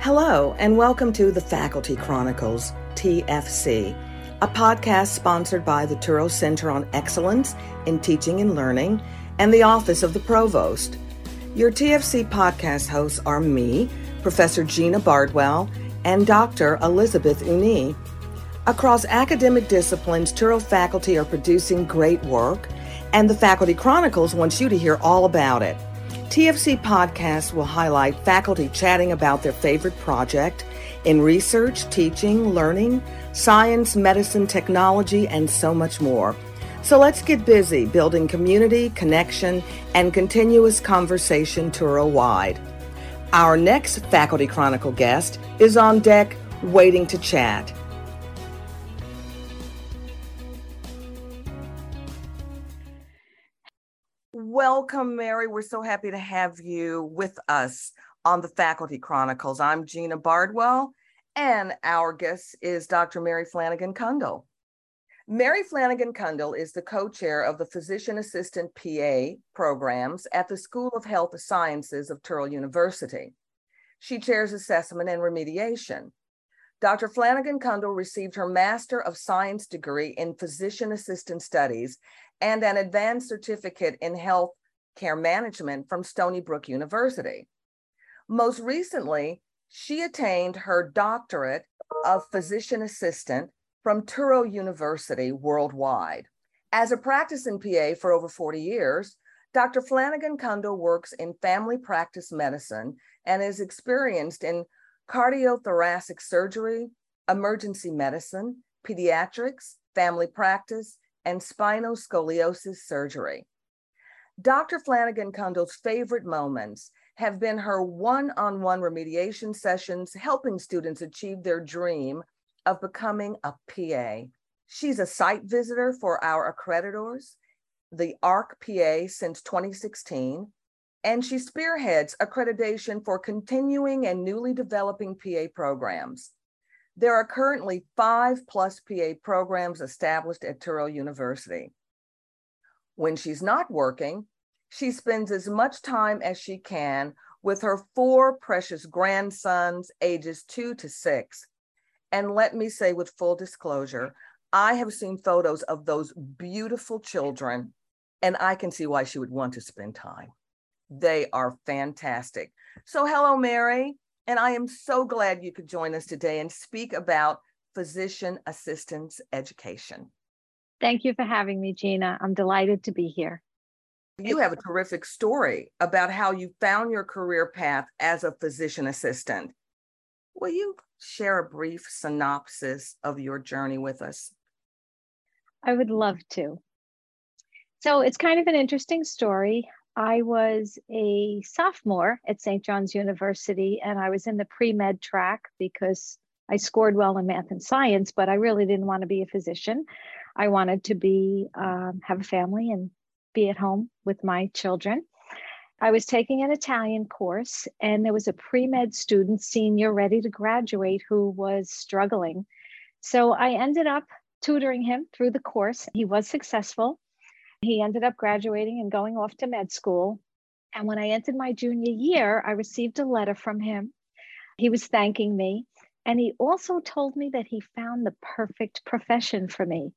Hello, and welcome to the Faculty Chronicles, TFC, a podcast sponsored by the Touro Center on Excellence in Teaching and Learning and the Office of the Provost. Your TFC podcast hosts are me, Professor Gina Bardwell, and Dr. Elizabeth Uni. Across academic disciplines, Touro faculty are producing great work, and the Faculty Chronicles wants you to hear all about it. TFC podcasts will highlight faculty chatting about their favorite project in research, teaching, learning, science, medicine, technology, and so much more. So let's get busy building community, connection, and continuous conversation Touro wide. Our next Faculty Chronicle guest is on deck waiting to chat. Welcome, Mary. We're so happy to have you with us on the Faculty Chronicles. I'm Gina Bardwell, and our guest is Dr. Mary Flanagan Kundle. Mary Flanagan Kundle is the co chair of the Physician Assistant PA programs at the School of Health Sciences of Touro University. She chairs assessment and remediation. Dr. Flanagan Kundle received her Master of Science degree in Physician Assistant Studies and an advanced certificate in health care management from Stony Brook University. Most recently, she attained her doctorate of physician assistant from Touro University worldwide. As a practicing PA for over 40 years, Dr. Flanagan Kundle works in family practice medicine and is experienced in cardiothoracic surgery, emergency medicine, pediatrics, family practice, and spinal scoliosis surgery. Dr. Flanagan Kundle's favorite moments have been her one on one remediation sessions, helping students achieve their dream of becoming a PA. She's a site visitor for our accreditors, the ARC PA, since 2016, and she spearheads accreditation for continuing and newly developing PA programs. There are currently five plus PA programs established at Touro University. When she's not working, she spends as much time as she can with her four precious grandsons, ages two to six. And let me say with full disclosure, I have seen photos of those beautiful children, and I can see why she would want to spend time. They are fantastic. So, hello, Mary. And I am so glad you could join us today and speak about physician assistance education. Thank you for having me, Gina. I'm delighted to be here. You have a terrific story about how you found your career path as a physician assistant. Will you share a brief synopsis of your journey with us? I would love to. So it's kind of an interesting story. I was a sophomore at St. John's University and I was in the pre med track because I scored well in math and science, but I really didn't want to be a physician. I wanted to be, um, have a family and be at home with my children. I was taking an Italian course and there was a pre med student, senior, ready to graduate, who was struggling. So I ended up tutoring him through the course. He was successful. He ended up graduating and going off to med school. And when I entered my junior year, I received a letter from him. He was thanking me. And he also told me that he found the perfect profession for me.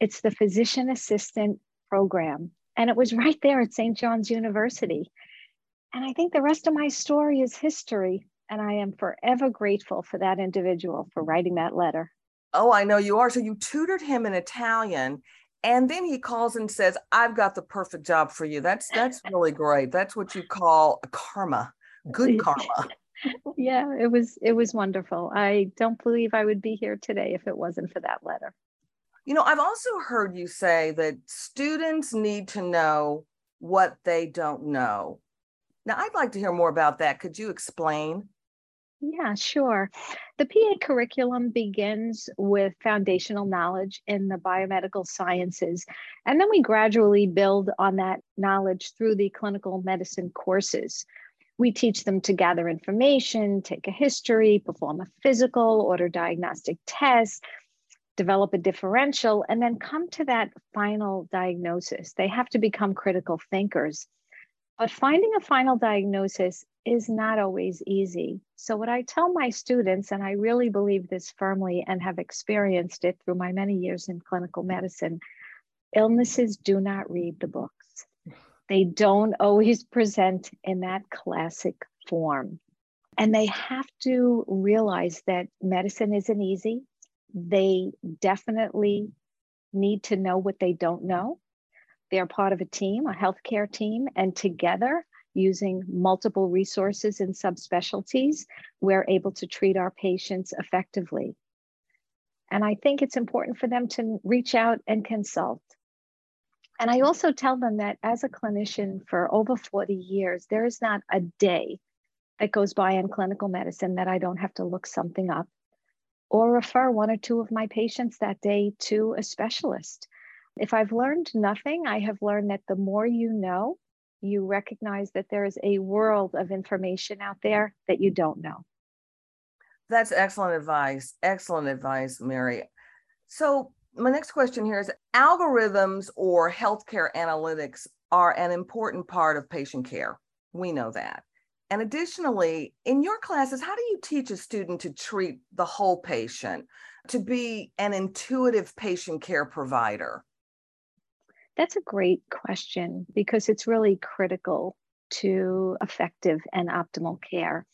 It's the physician assistant program. And it was right there at St. John's University. And I think the rest of my story is history. And I am forever grateful for that individual for writing that letter. Oh, I know you are. So you tutored him in Italian and then he calls and says i've got the perfect job for you. That's that's really great. That's what you call karma good karma. Yeah it was it was wonderful. I don't believe i would be here today if it wasn't for that letter. You know i've also heard you say that students need to know what they don't know. Now i'd like to hear more about that. Could you explain yeah, sure. The PA curriculum begins with foundational knowledge in the biomedical sciences, and then we gradually build on that knowledge through the clinical medicine courses. We teach them to gather information, take a history, perform a physical, order diagnostic tests, develop a differential, and then come to that final diagnosis. They have to become critical thinkers. But finding a final diagnosis is not always easy. So, what I tell my students, and I really believe this firmly and have experienced it through my many years in clinical medicine illnesses do not read the books. They don't always present in that classic form. And they have to realize that medicine isn't easy. They definitely need to know what they don't know. They're part of a team, a healthcare team, and together, using multiple resources and subspecialties, we're able to treat our patients effectively. And I think it's important for them to reach out and consult. And I also tell them that as a clinician for over 40 years, there is not a day that goes by in clinical medicine that I don't have to look something up or refer one or two of my patients that day to a specialist. If I've learned nothing, I have learned that the more you know, you recognize that there is a world of information out there that you don't know. That's excellent advice. Excellent advice, Mary. So, my next question here is algorithms or healthcare analytics are an important part of patient care. We know that. And additionally, in your classes, how do you teach a student to treat the whole patient, to be an intuitive patient care provider? That's a great question because it's really critical to effective and optimal care.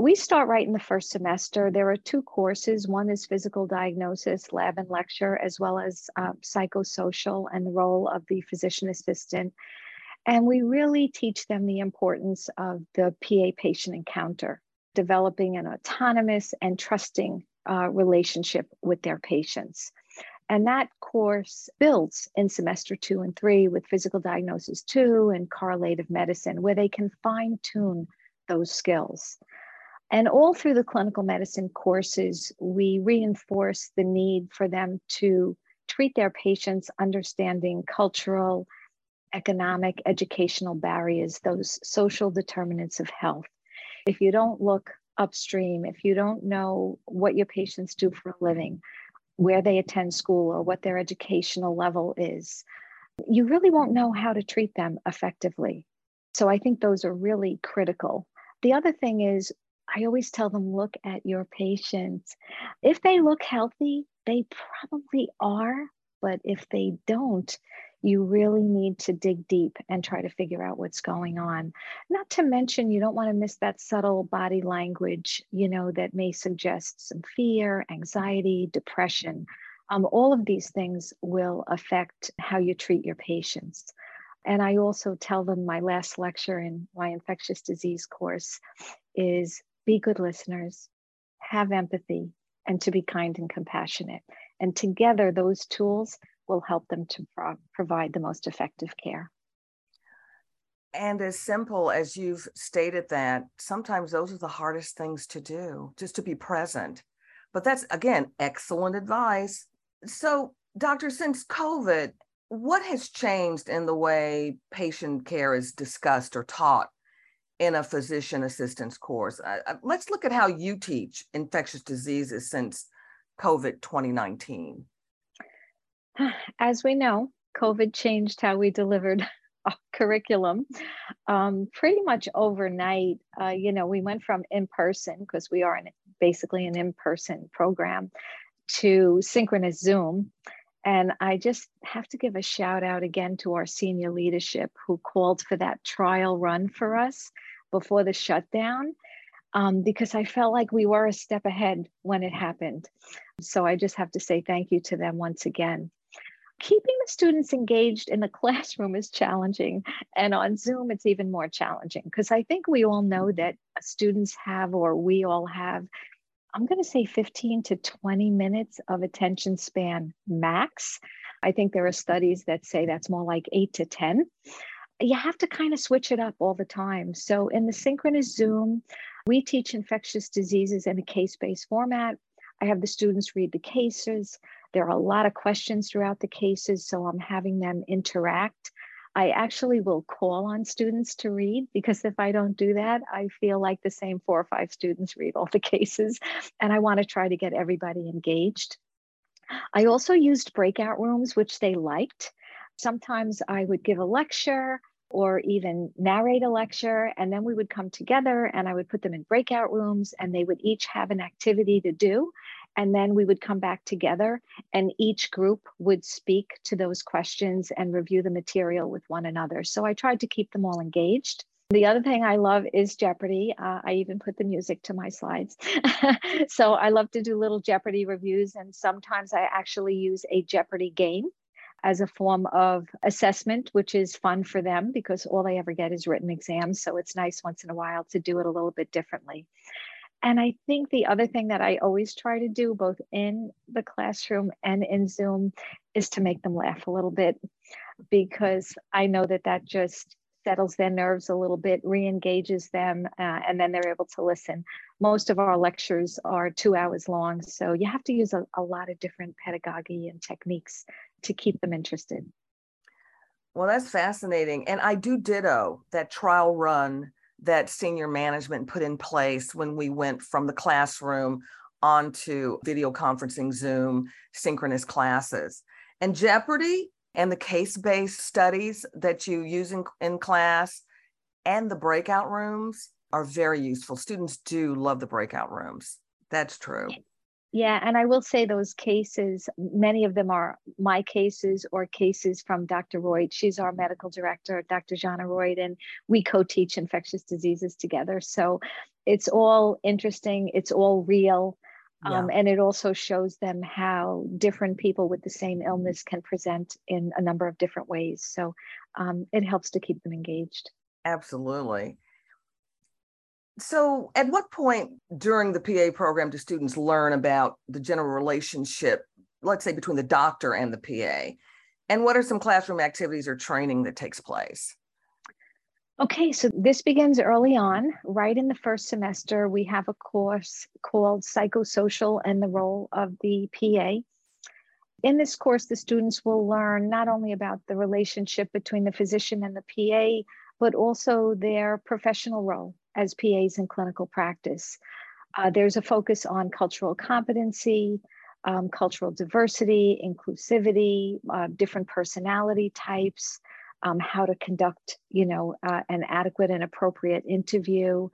We start right in the first semester. There are two courses. One is physical diagnosis, lab and lecture, as well as uh, psychosocial and the role of the physician assistant. And we really teach them the importance of the PA patient encounter, developing an autonomous and trusting uh, relationship with their patients. And that course builds in semester two and three with physical diagnosis two and correlative medicine, where they can fine tune those skills. And all through the clinical medicine courses, we reinforce the need for them to treat their patients understanding cultural, economic, educational barriers, those social determinants of health. If you don't look upstream, if you don't know what your patients do for a living, where they attend school, or what their educational level is, you really won't know how to treat them effectively. So I think those are really critical. The other thing is I always tell them look at your patients. If they look healthy, they probably are. But if they don't, you really need to dig deep and try to figure out what's going on. Not to mention, you don't want to miss that subtle body language, you know, that may suggest some fear, anxiety, depression. Um, all of these things will affect how you treat your patients. And I also tell them my last lecture in my infectious disease course is be good listeners, have empathy, and to be kind and compassionate. And together, those tools will help them to pro- provide the most effective care. And as simple as you've stated that, sometimes those are the hardest things to do, just to be present. But that's, again, excellent advice. So, doctor, since COVID, what has changed in the way patient care is discussed or taught in a physician assistance course. Uh, uh, let's look at how you teach infectious diseases since COVID 2019. As we know, COVID changed how we delivered our curriculum um, pretty much overnight. Uh, you know, we went from in person, because we are basically an in person program, to synchronous Zoom. And I just have to give a shout out again to our senior leadership who called for that trial run for us before the shutdown um, because I felt like we were a step ahead when it happened. So I just have to say thank you to them once again. Keeping the students engaged in the classroom is challenging, and on Zoom, it's even more challenging because I think we all know that students have, or we all have, I'm going to say 15 to 20 minutes of attention span max. I think there are studies that say that's more like eight to 10 you have to kind of switch it up all the time. So in the synchronous Zoom, we teach infectious diseases in a case-based format. I have the students read the cases. There are a lot of questions throughout the cases, so I'm having them interact. I actually will call on students to read because if I don't do that, I feel like the same four or five students read all the cases, and I want to try to get everybody engaged. I also used breakout rooms, which they liked. Sometimes I would give a lecture or even narrate a lecture. And then we would come together and I would put them in breakout rooms and they would each have an activity to do. And then we would come back together and each group would speak to those questions and review the material with one another. So I tried to keep them all engaged. The other thing I love is Jeopardy. Uh, I even put the music to my slides. so I love to do little Jeopardy reviews, and sometimes I actually use a Jeopardy game as a form of assessment, which is fun for them because all they ever get is written exams. So it's nice once in a while to do it a little bit differently. And I think the other thing that I always try to do, both in the classroom and in Zoom, is to make them laugh a little bit because I know that that just settles their nerves a little bit, re-engages them, uh, and then they're able to listen. Most of our lectures are two hours long, so you have to use a, a lot of different pedagogy and techniques to keep them interested. Well, that's fascinating. And I do ditto that trial run that senior management put in place when we went from the classroom onto video conferencing, Zoom, synchronous classes. And Jeopardy and the case based studies that you use in, in class and the breakout rooms are very useful. Students do love the breakout rooms. That's true. Yeah, and I will say those cases, many of them are my cases or cases from Dr. Royd. She's our medical director, Dr. Jana Royd, and we co teach infectious diseases together. So it's all interesting, it's all real. Yeah. Um, and it also shows them how different people with the same illness can present in a number of different ways. So um, it helps to keep them engaged. Absolutely. So, at what point during the PA program do students learn about the general relationship, let's say between the doctor and the PA? And what are some classroom activities or training that takes place? Okay, so this begins early on. Right in the first semester, we have a course called Psychosocial and the Role of the PA. In this course, the students will learn not only about the relationship between the physician and the PA, but also their professional role as PAs in clinical practice. Uh, there's a focus on cultural competency, um, cultural diversity, inclusivity, uh, different personality types, um, how to conduct, you know, uh, an adequate and appropriate interview,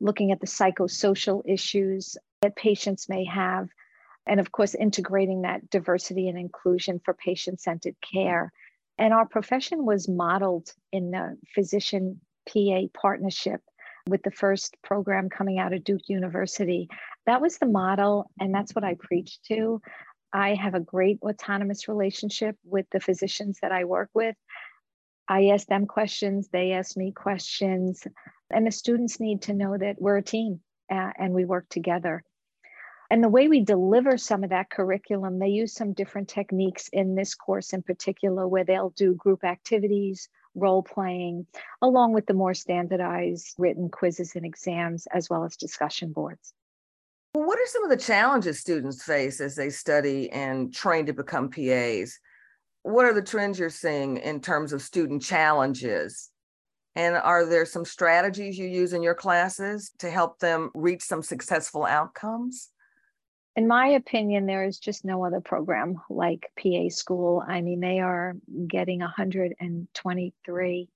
looking at the psychosocial issues that patients may have, and of course, integrating that diversity and inclusion for patient-centered care. And our profession was modeled in the physician PA partnership with the first program coming out of Duke University. That was the model, and that's what I preach to. I have a great autonomous relationship with the physicians that I work with. I ask them questions, they ask me questions, and the students need to know that we're a team uh, and we work together. And the way we deliver some of that curriculum, they use some different techniques in this course in particular, where they'll do group activities, role playing, along with the more standardized written quizzes and exams, as well as discussion boards. Well, what are some of the challenges students face as they study and train to become PAs? What are the trends you're seeing in terms of student challenges? And are there some strategies you use in your classes to help them reach some successful outcomes? In my opinion, there is just no other program like PA School. I mean, they are getting 123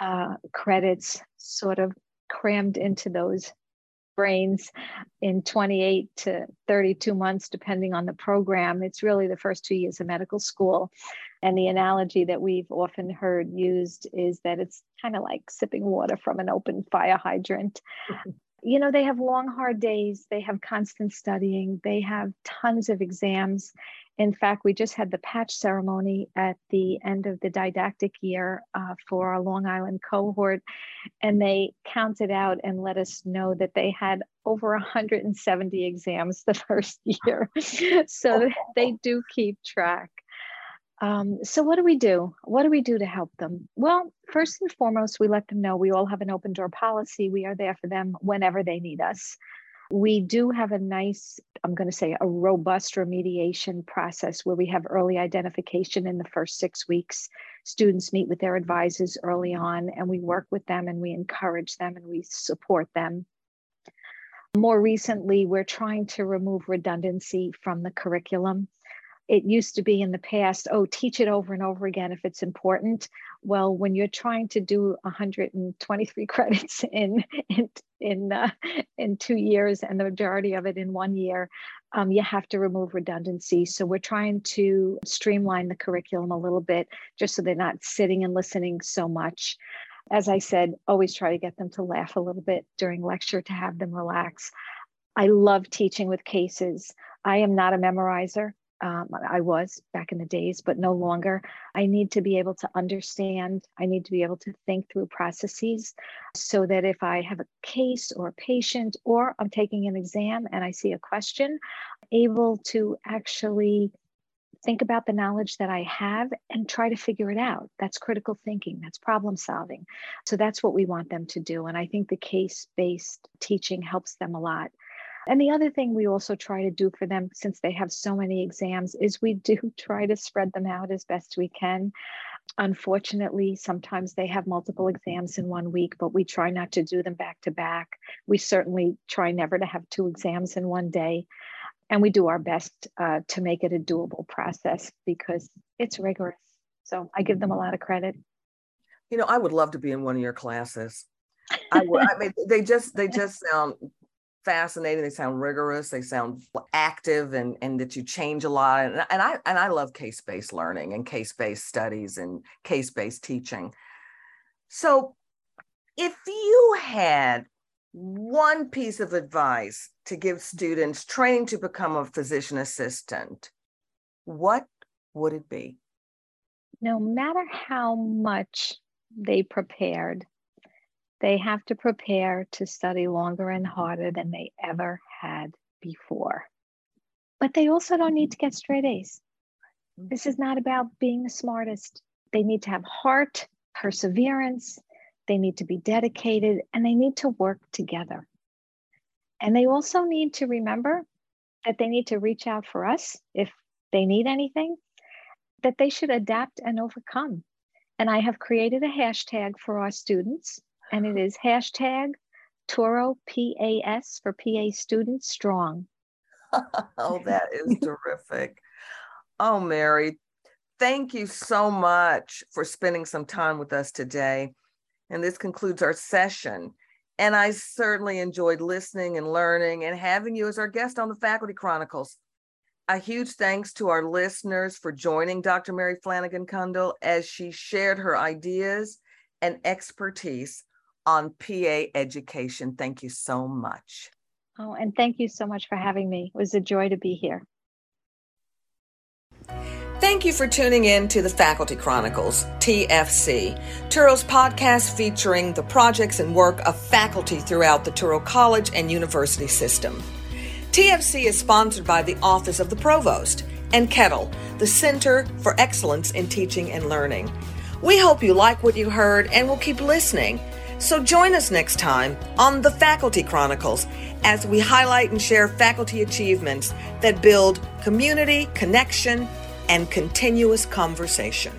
uh, credits sort of crammed into those brains in 28 to 32 months, depending on the program. It's really the first two years of medical school. And the analogy that we've often heard used is that it's kind of like sipping water from an open fire hydrant. you know, they have long, hard days. They have constant studying. They have tons of exams. In fact, we just had the patch ceremony at the end of the didactic year uh, for our Long Island cohort, and they counted out and let us know that they had over 170 exams the first year. so they do keep track. Um, so what do we do? What do we do to help them? Well, first and foremost, we let them know we all have an open door policy. We are there for them whenever they need us. We do have a nice, I'm going to say, a robust remediation process where we have early identification in the first six weeks. Students meet with their advisors early on, and we work with them and we encourage them and we support them. More recently, we're trying to remove redundancy from the curriculum. It used to be in the past, oh, teach it over and over again if it's important. Well, when you're trying to do 123 credits in in in uh, in two years and the majority of it in one year, um, you have to remove redundancy. So we're trying to streamline the curriculum a little bit, just so they're not sitting and listening so much. As I said, always try to get them to laugh a little bit during lecture to have them relax. I love teaching with cases. I am not a memorizer. Um, I was back in the days, but no longer. I need to be able to understand. I need to be able to think through processes so that if I have a case or a patient or I'm taking an exam and I see a question, able to actually think about the knowledge that I have and try to figure it out. That's critical thinking, that's problem solving. So that's what we want them to do. And I think the case based teaching helps them a lot. And the other thing we also try to do for them, since they have so many exams, is we do try to spread them out as best we can. Unfortunately, sometimes they have multiple exams in one week, but we try not to do them back to back. We certainly try never to have two exams in one day. And we do our best uh, to make it a doable process because it's rigorous. So I give them a lot of credit. You know, I would love to be in one of your classes. I would. I mean, they just they just sound fascinating. They sound rigorous. They sound active, and and that you change a lot. And, and I and I love case based learning and case based studies and case based teaching. So, if you had one piece of advice to give students training to become a physician assistant, what would it be? No matter how much they prepared, they have to prepare to study longer and harder than they ever had before. But they also don't need to get straight A's. Mm-hmm. This is not about being the smartest. They need to have heart, perseverance, they need to be dedicated, and they need to work together. And they also need to remember that they need to reach out for us if they need anything, that they should adapt and overcome. And I have created a hashtag for our students and it is hashtag Touro PAS for PA students strong. oh, that is terrific. Oh, Mary, thank you so much for spending some time with us today. And this concludes our session. And I certainly enjoyed listening and learning and having you as our guest on the Faculty Chronicles. A huge thanks to our listeners for joining Dr. Mary Flanagan Kundle as she shared her ideas and expertise on PA education. Thank you so much. Oh, and thank you so much for having me. It was a joy to be here. Thank you for tuning in to the Faculty Chronicles, TFC, Touro's podcast featuring the projects and work of faculty throughout the Touro College and University system. TFC is sponsored by the Office of the Provost and CETL, the Center for Excellence in Teaching and Learning. We hope you like what you heard and will keep listening. So join us next time on the Faculty Chronicles as we highlight and share faculty achievements that build community, connection, and continuous conversation.